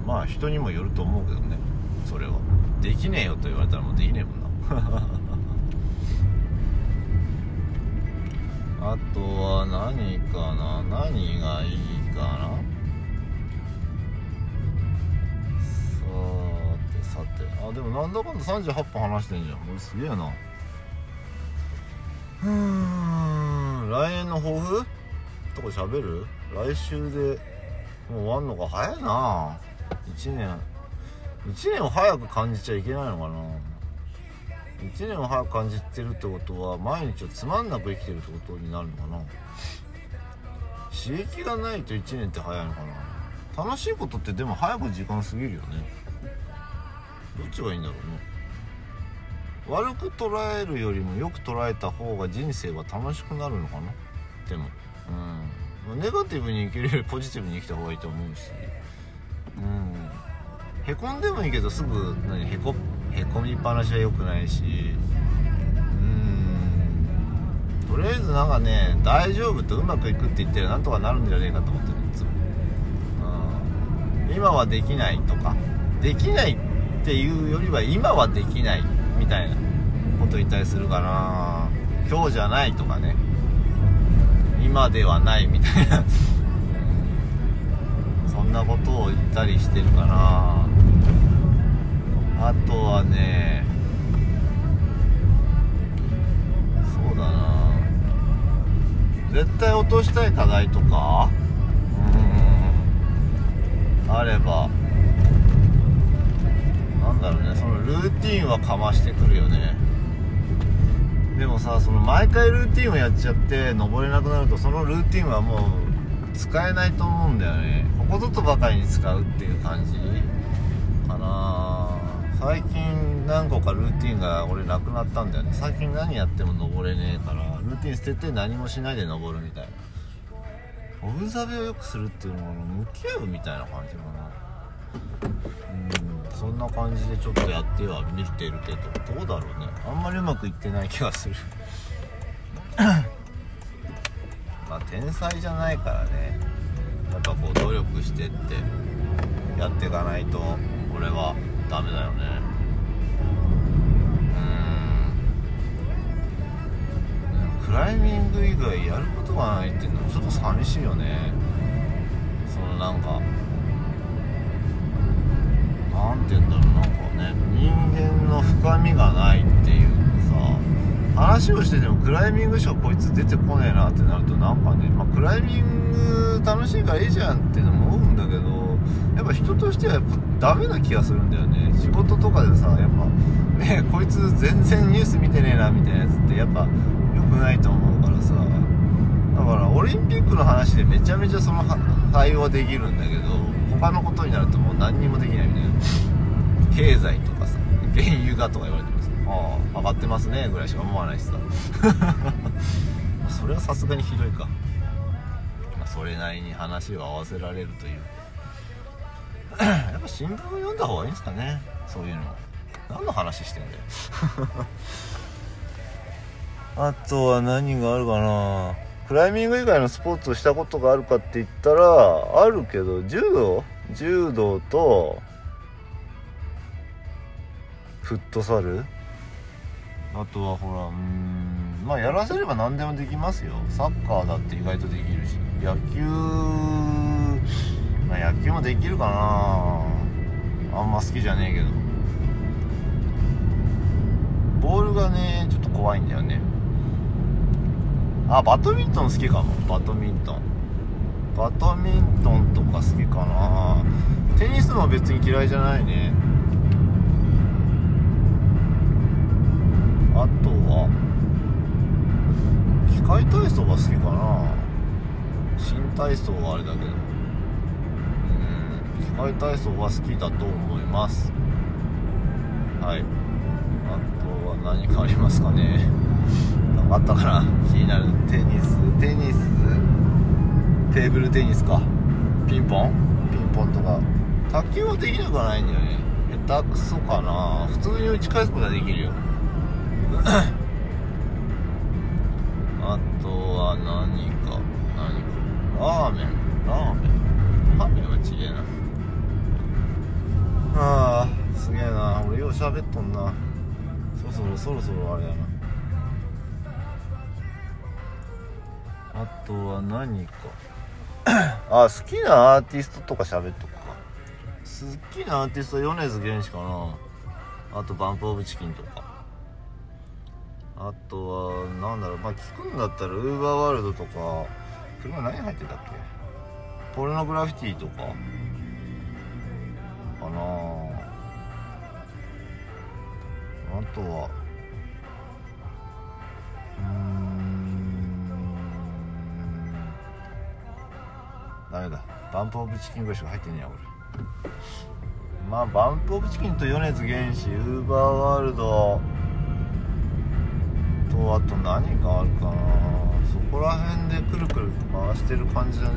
まあ人にもよると思うけどね。それは。できねえよと言われたらもうできねえもんな。あとは何かな？何がいいかな？さてさて。あでもなんだかんだ38分話してんじゃん。これすげえな。うん。来年の抱負？とか喋る？来週でもう終わんのか？早いな。1年。1年を早く感じちゃいけないのかな。1年を早く感じてるってことは毎日をつまんなく生きてるってことになるのかな？刺激がないと1年って早いのかな？楽しいことってでも早く時間過ぎるよね。どっちがいいんだろうね。悪く捉えるよりもよく捉えた方が人生は楽しくなるのかな？でも。うん。ネガティブに生きるよりポジティブに生きた方がいいと思うし。うん。へこんでもいいけどすぐ何へこへこみっぱなしは良くないし。うん。とりあえずなんかね大丈夫とうまくいくって言ってるなんとかなるんじゃねえかと思ってるいつも、うん、今はできないとか。できないっていうよりは今はできないみたいなこと言ったりするかな。今日じゃないとかね。今ではないみたいな。そんなことを言ったりしてるかな。あとはねそうだな。絶対落としたい課題とか？うん。あれば。なんだろうね。そのルーティンはかましてくるよね。でもさその毎回ルーティンをやっちゃって登れなくなるとそのルーティンはもう使えないと思うんだよね。ここぞとばかりに使うっていう感じかな。最近何個かルーティンが俺なくなったんだよね。最近何やっても登れねえからルーティン捨てて何もしないで登るみたいな。オブザベを良くするっていうのは向き合うみたいな感じかな。うんそんな感じでちょっとやっては見てるけどどうだろうね。あんまりうまくいってない気がする。まあ天才じゃないからね。やっぱこう努力してってやっていかないと俺は。ダメだよね。うん。クライミング以外やることがないっていうのもちょっと寂しいよね。そのなんかなんて言うんだろうなんかね人間の深みがないっていうさ話をしててもクライミングしかこいつ出てこねえなってなるとなんかね、まあ、クライミング楽しいからいいじゃんっていうのも思うんだけどやっぱ人としてはやっぱダメな気がするんだよね。仕事とかでさやっぱねこいつ全然ニュース見てねえなみたいなやつってやっぱ良くないと思うからさ。だからオリンピックの話でめちゃめちゃその対応はできるんだけど他のことになるともう何にもできないみたいな。経済とかさ原油がとか言われてもさああ。上がってますねぐらいしか思わないしさ。それはさすがにひどいか、まあ、それなりに話を合わせられるというやっぱ新聞を読んだ方がいいんですかねそういうの。何の話してんだよ。あとは何があるかな。クライミング以外のスポーツをしたことがあるかって言ったらあるけど柔道？柔道とフットサル？あとはほらうんまあやらせれば何でもできますよ。サッカーだって意外とできるし。野球まあ野球もできるかな。あんま好きじゃねえけど。ボールがねちょっと怖いんだよね。あバドミントン好きかも。バドミントン。バドミントンとか好きかな。テニスも別に嫌いじゃないね。あとは機械体操が好きかな。新体操はあれだけど。うん機械体操は好きだと思います。はい。あとは何かありますかね。何かあったかな。気になるテニス。テニス？テーブルテニスか。ピンポン？ピンポンとか。卓球はできなくはないんだよね。下手くそかな。普通に打ち返すことはできるよ。あとは何か。何か。ラーメン。ラーメン。ラーメンはちげえなああすげえな。俺よう喋っとんな。そろそろそろそろあれやな。あとは何か。あ好きなアーティストとか喋っとくか。好きなアーティストは米津玄師かな。あとバンプオブチキンとか。あとはなんだろう。まあ聞くんだったらウーバーワールドとか。車何入ってたっけ？ポルノグラフィティとか。かな。あとは。うん。ダメだ。バンプオブチキンぐらいしか入ってんねえや俺。まあバンプオブチキンと米津玄師ウーバーワールド。とあと何があるかな。そこら辺でくるくる回してる感じだね。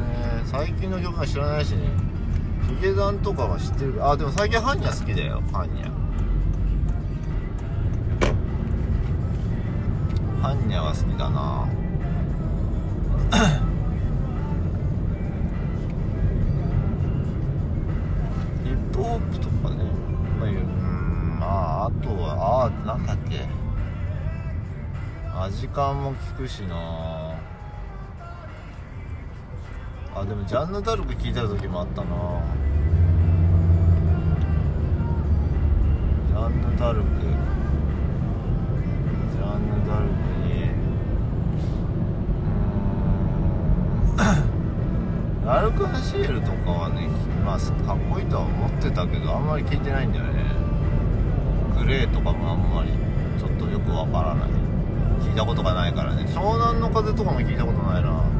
最近の曲は知らないしね。ヒゲダンとかは知ってるあでも最近ハンニャ好きだよハンニャハンニャは好きだな。ヒップホップとかね。まあうんまああとはああなんだっけ。アジカンも聞くしな。あでもジャンヌ・ダルク聞いた時もあったな。ジャンヌ・ダルク。ジャンヌ・ダルクに。ラルク・アシエルとかはねまあかっこいいとは思ってたけどあんまり聞いてないんだよね。グレーとかもあんまりちょっとよくわからない。聞いたことがないからね。湘南の風とかも聞いたことないな。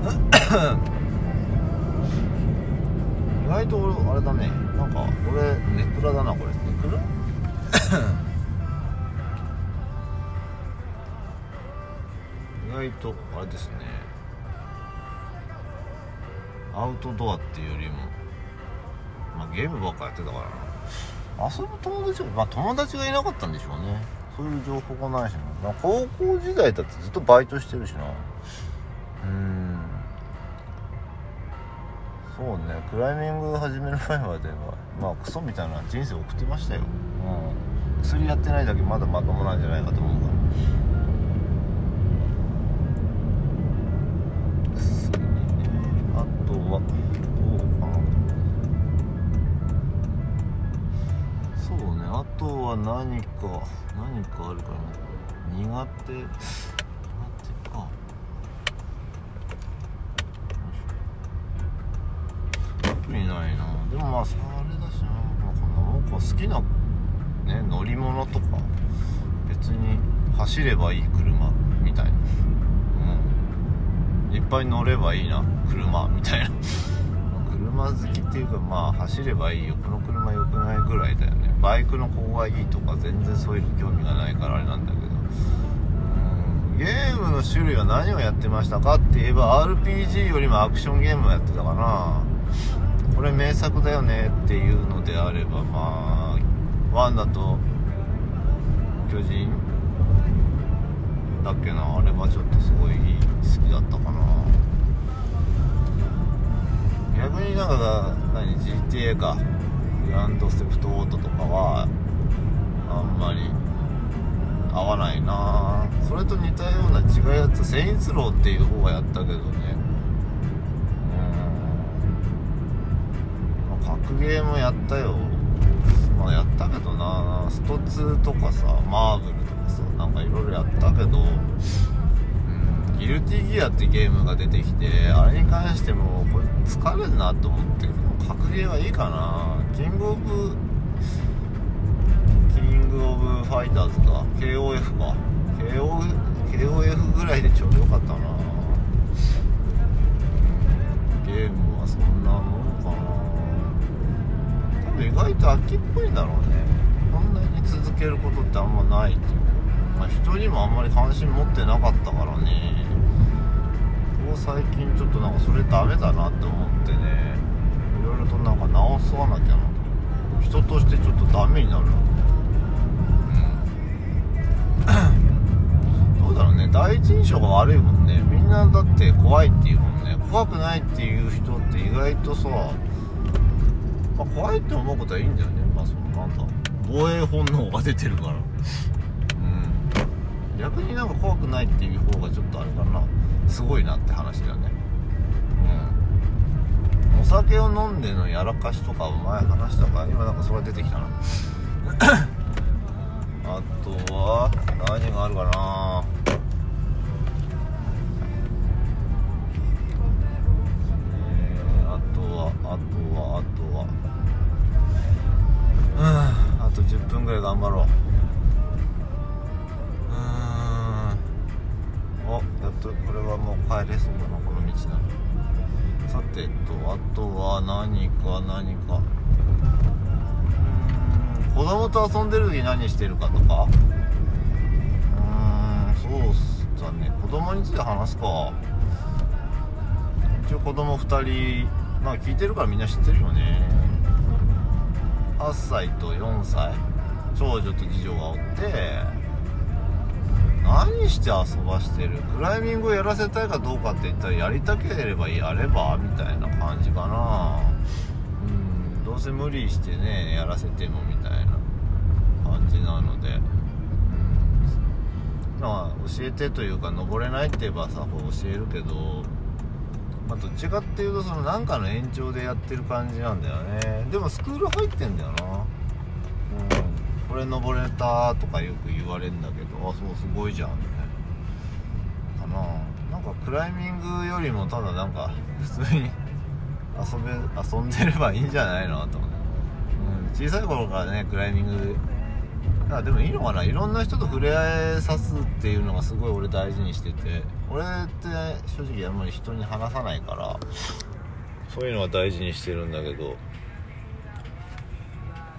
意外と俺あれだね。なんか俺ネクラだなこれ。ネクラ？意外とあれですね。アウトドアっていうよりも、まあ、ゲームばっかやってたからな。遊ぶ友達がまあ友達がいなかったんでしょうね。そういう情報がないしな、まあ、高校時代だってずっとバイトしてるしなそうねクライミング始める前まではまあクソみたいな人生送ってましたよ、うん、薬やってないだけまだまともなんじゃないかと思うから。薬ねあとはどうかな。そうねあとは何か何かあるかな。苦手苦手か特にないな。でもまあそれだしな、まあ、こんなもんか好きなね乗り物とか別に走ればいい車みたいな。うん。いっぱい乗ればいいな車みたいな。車好きっていうかまあ走ればいいよ。この車良くないぐらいだよね。バイクの方がいいとか全然そういうの興味がないからあれなんだけど。ゲームの種類は何をやってましたかって言えば RPG よりもアクションゲームをやってたかな。これ名作だよねっていうのであればまあ1だと巨人だっけなあれはちょっとすごい好きだったかな。逆になんか何 GTA かグランドセプトオートとかはあんまり合わないな。それと似たような違うやつセインツローっていう方はやったけどね。ゲーもやったよ。まあやったけどな。スト2とかさマーブルとかさなんかいろいろやったけど。ギルティギアってゲームが出てきてあれに関してもこれ疲れるなと思って格ゲーはいいかな。キングオブキングオブファイターズか。KOF か。KO KOF ぐらいでちょうどよかったな。ゲームはそんなもん意外と飽きっぽいんだろうね。こんなに続けることってあんまないっていう。まあ人にもあんまり関心持ってなかったからね。ここ最近ちょっとなんかそれダメだなって思ってね。いろいろとなんか直さなきゃなと。人としてちょっとダメになるなうん。どうだろうね。第一印象が悪いもんね。みんなだって怖いっていうもんね。怖くないっていう人って意外とさ、まあ、怖いって思うことはいいんだよね。まあそのなんだ防衛本能が出てるから。うん。逆になんか怖くないっていう方がちょっとあれかな。すごいなって話だよね。うん。お酒を飲んでのやらかしとか前話したから今なんかそれ出てきたな。あとは何があるかな。えー、あとはあとはあとは。うん。あと10分ぐらい頑張ろう。うーん。おやっとこれはもう帰れそうだなこの道なのさてとあとは何か何か。子供と遊んでる時何してるかとか。うんそうっすだね。子供について話すか。一応子供2人まあ聞いてるからみんな知ってるよね。8歳と4歳。長女と次女がおって何して遊ばしてる？クライミングをやらせたいかどうかって言ったらやりたければやればみたいな感じかな。うんどうせ無理してねやらせてもみたいな感じなので。うん。まあ教えてというか登れないって言えばさ教えるけどまあ、どっちかっていうとそのなんかの延長でやってる感じなんだよね。でもスクール入ってんだよな。うん。これ登れたとかよく言われるんだけどあそうすごいじゃんみたいな。かな。なんかクライミングよりもただなんか普通に 遊べ遊んでればいいんじゃないのと思って、うん、小さい頃からねクライミングあでもいいのかな？いろんな人と触れ合えさすっていうのがすごい俺大事にしてて。俺って正直あんまり人に話さないからそういうのは大事にしてるんだけど。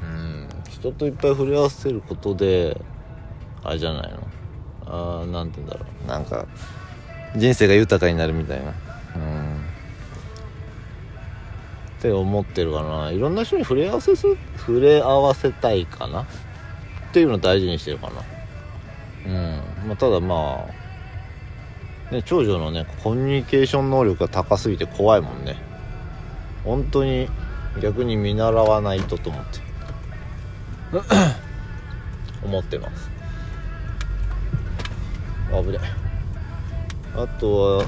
うん人といっぱい触れ合わせることであれじゃないの？あなんて言うんだろう。なんか人生が豊かになるみたいな。うん。って思ってるかな。いろんな人に触れ合わせす触れ合わせたいかな。っていうのを大事にしてるかな。うん。まあただまあね長女のねコミュニケーション能力が高すぎて怖いもんね。本当に逆に見習わないとと思って。思ってます。危ない。あとは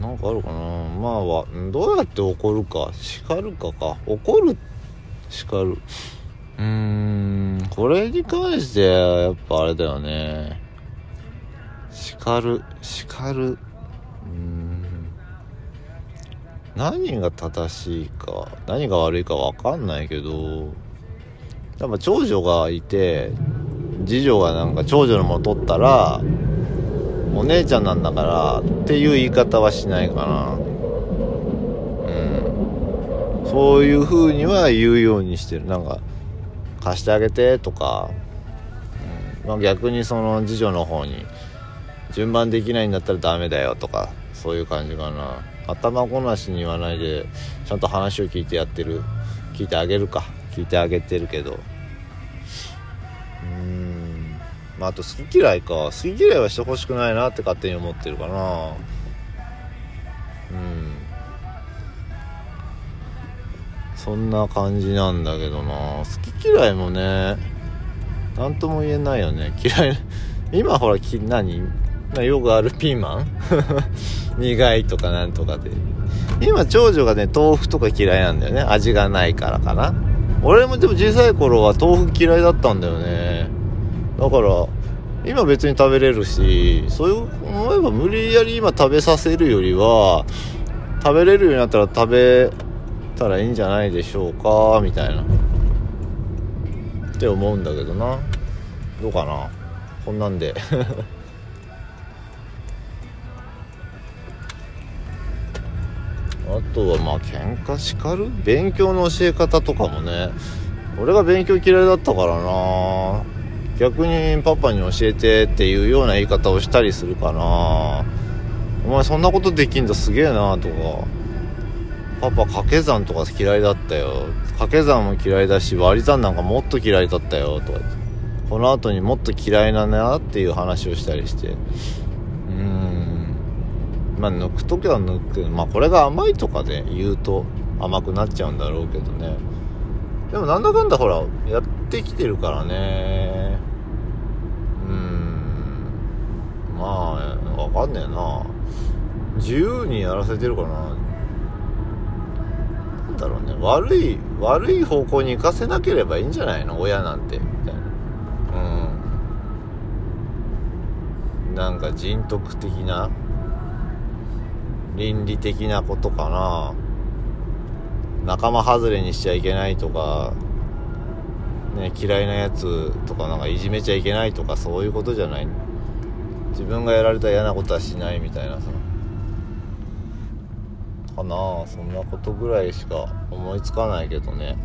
なんかあるかな。まあはどうやって怒るか叱るかか。怒る叱るうん。これに関してやっぱあれだよね。叱る叱る。うん。何が正しいか何が悪いか分かんないけどやっぱ長女がいて次女がなんか長女のもの取ったらお姉ちゃんなんだからっていう言い方はしないかな。うん。そういう風には言うようにしてる。なんか貸してあげてとか、うん。まあ、逆にその次女の方に順番できないんだったらダメだよとかそういう感じかな。頭ごなしに言わないでちゃんと話を聞いてやってる。聞いてあげるか。聞いてあげてるけど。うん。まああと好き嫌いか。好き嫌いはしてほしくないなって勝手に思ってるかな。うん。そんな感じなんだけどな。好き嫌いもね何とも言えないよね。嫌い今ほらき何？よくあるピーマン？苦いとかなんとかで。今長女がね豆腐とか嫌いなんだよね。味がないからかな。俺もでも小さい頃は豆腐嫌いだったんだよね。だから今別に食べれるしそういう思えば無理やり今食べさせるよりは食べれるようになったら食べたらいいんじゃないでしょうかみたいな。って思うんだけどな。どうかな。こんなんで。あとはまあ喧嘩叱る？勉強の教え方とかもね。俺が勉強嫌いだったからな。逆にパパに教えてっていうような言い方をしたりするかな。お前そんなことできんだ。すげえなとか。パパ掛け算とか嫌いだったよ。掛け算も嫌いだし割り算なんかもっと嫌いだったよ。とかこの後にもっと嫌いななっていう話をしたりして。うん。まあ抜く時は抜く。まあこれが甘いとかで言うと甘くなっちゃうんだろうけどね。でもなんだかんだほらやってきてるからね。うん。まあわかんねえな。自由にやらせてるかな。だろうね。悪い悪い方向に行かせなければいいんじゃないの？親なんて。みたいな。うん。なんか人徳的な？倫理的なことかな？仲間外れにしちゃいけないとか？ね嫌いなやつとかなんかいじめちゃいけないとかそういうことじゃない？自分がやられたら嫌なことはしないみたいなさ。かな。そんなことぐらいしか思いつかないけどね。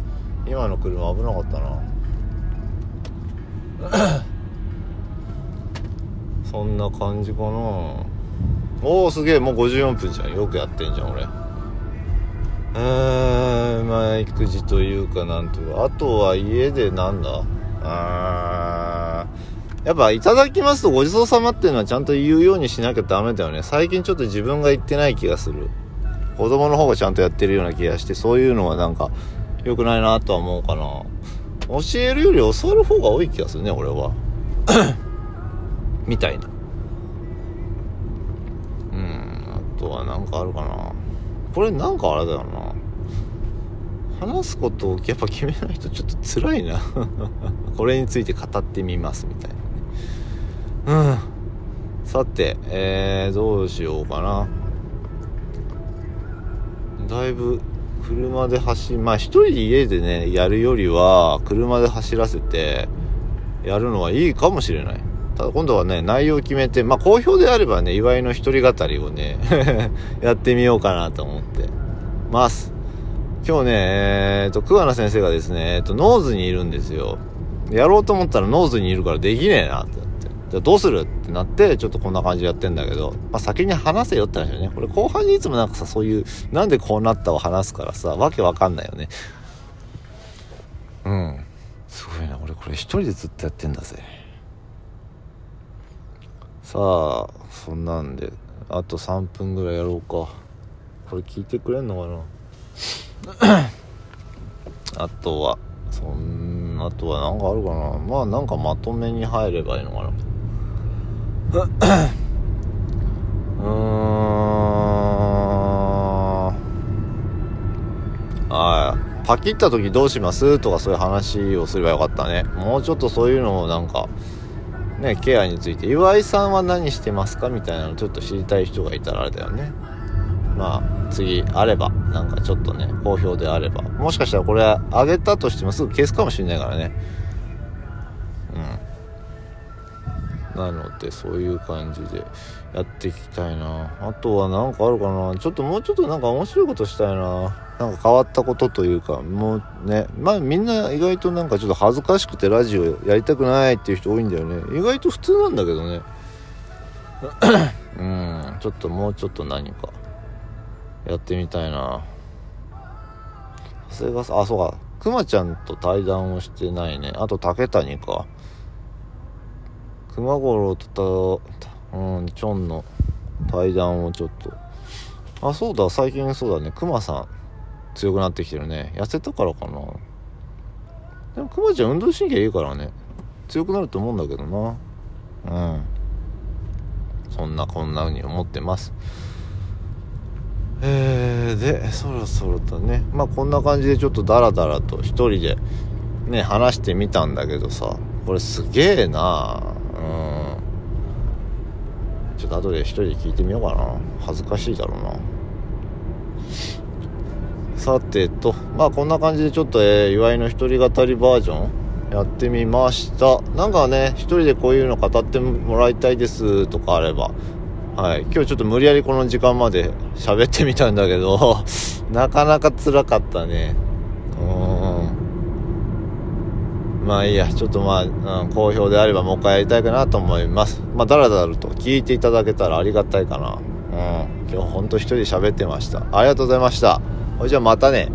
今の車危なかったな。そんな感じかな。おおすげえ。もう54分じゃん。よくやってんじゃん俺。うーんまあ育児というかなんというか。あとは家でなんだ？あー。やっぱいただきますとごちそうさまっていうのはちゃんと言うようにしなきゃダメだよね。最近ちょっと自分が言ってない気がする。子供の方がちゃんとやってるような気がしてそういうのはなんか良くないなとは思うかな。教えるより教わる方が多い気がするね俺は。みたいな。うんあとは何かあるかな。これなんかあれだよな。話すことをやっぱ決めないとちょっと辛いな。これについて語ってみますみたいなね。うん。さてえー、どうしようかな。だいぶ車で走りまあ一人で家でねやるよりは車で走らせてやるのはいいかもしれない。ただ今度はね内容を決めてまあ好評であればね岩井の一人語りをね やってみようかなと思って。ます。今日ねえっ、ー、と桑名先生がですねえっ、ー、とノーズにいるんですよ。やろうと思ったらノーズにいるからできねえなって。じゃあどうする？ってなって、ちょっとこんな感じでやってんだけど、まあ、先に話せよって話だよね。これ後半にいつもなんかさ、そういう、なんでこうなったを話すからさ、わけわかんないよね。うん。すごいな。俺これ一人でずっとやってんだぜ。さあ、そんなんで、あと3分ぐらいやろうか。これ聞いてくれんのかな？あとは、そんあとはなんかあるかな？まあなんかまとめに入ればいいのかなうーん。あパキった時どうします？とかそういう話をすればよかったね。もうちょっとそういうのをなんかねケアについて。岩井さんは何してますか？みたいなのちょっと知りたい人がいたらあれだよね。まあ次あればなんかちょっとね好評であれば。もしかしたらこれあげたとしてもすぐ消すかもしれないからね。なのでそういう感じでやっていきたいな。あとは何かあるかな。ちょっともうちょっとなんか面白いことしたいな。なんか変わったことというかもうね。まあみんな意外となんかちょっと恥ずかしくてラジオやりたくないっていう人多いんだよね。意外と普通なんだけどね。うん。ちょっともうちょっと何かやってみたいな。長谷川さあそうか。くまちゃんと対談をしてないね。あと竹谷か。熊五郎とた、うん、チョンの対談をちょっと。あ、そうだ、最近そうだね、熊さん強くなってきてるね。痩せたからかな。でも熊ちゃん運動神経いいからね、強くなると思うんだけどな。うん。そんなこんな風に思ってます。えー、で、そろそろとね、まあこんな感じでちょっとダラダラと一人でね、話してみたんだけどさ、これすげえなうん。ちょっと後で一人で聞いてみようかな。恥ずかしいだろうな。さてとまあこんな感じでちょっと、えー、岩井の一人語りバージョンやってみました。なんかね一人でこういうの語ってもらいたいですとかあれば。はい。今日ちょっと無理やりこの時間まで喋ってみたんだけど なかなか辛かったね。うん。まあいいや、ちょっとまあ、うん、好評であればもう一回やりたいかなと思います。まあ、だらだらと聞いていただけたらありがたいかな。うん。今日ほんと一人で喋ってました。ありがとうございました。ほいじゃあまたね。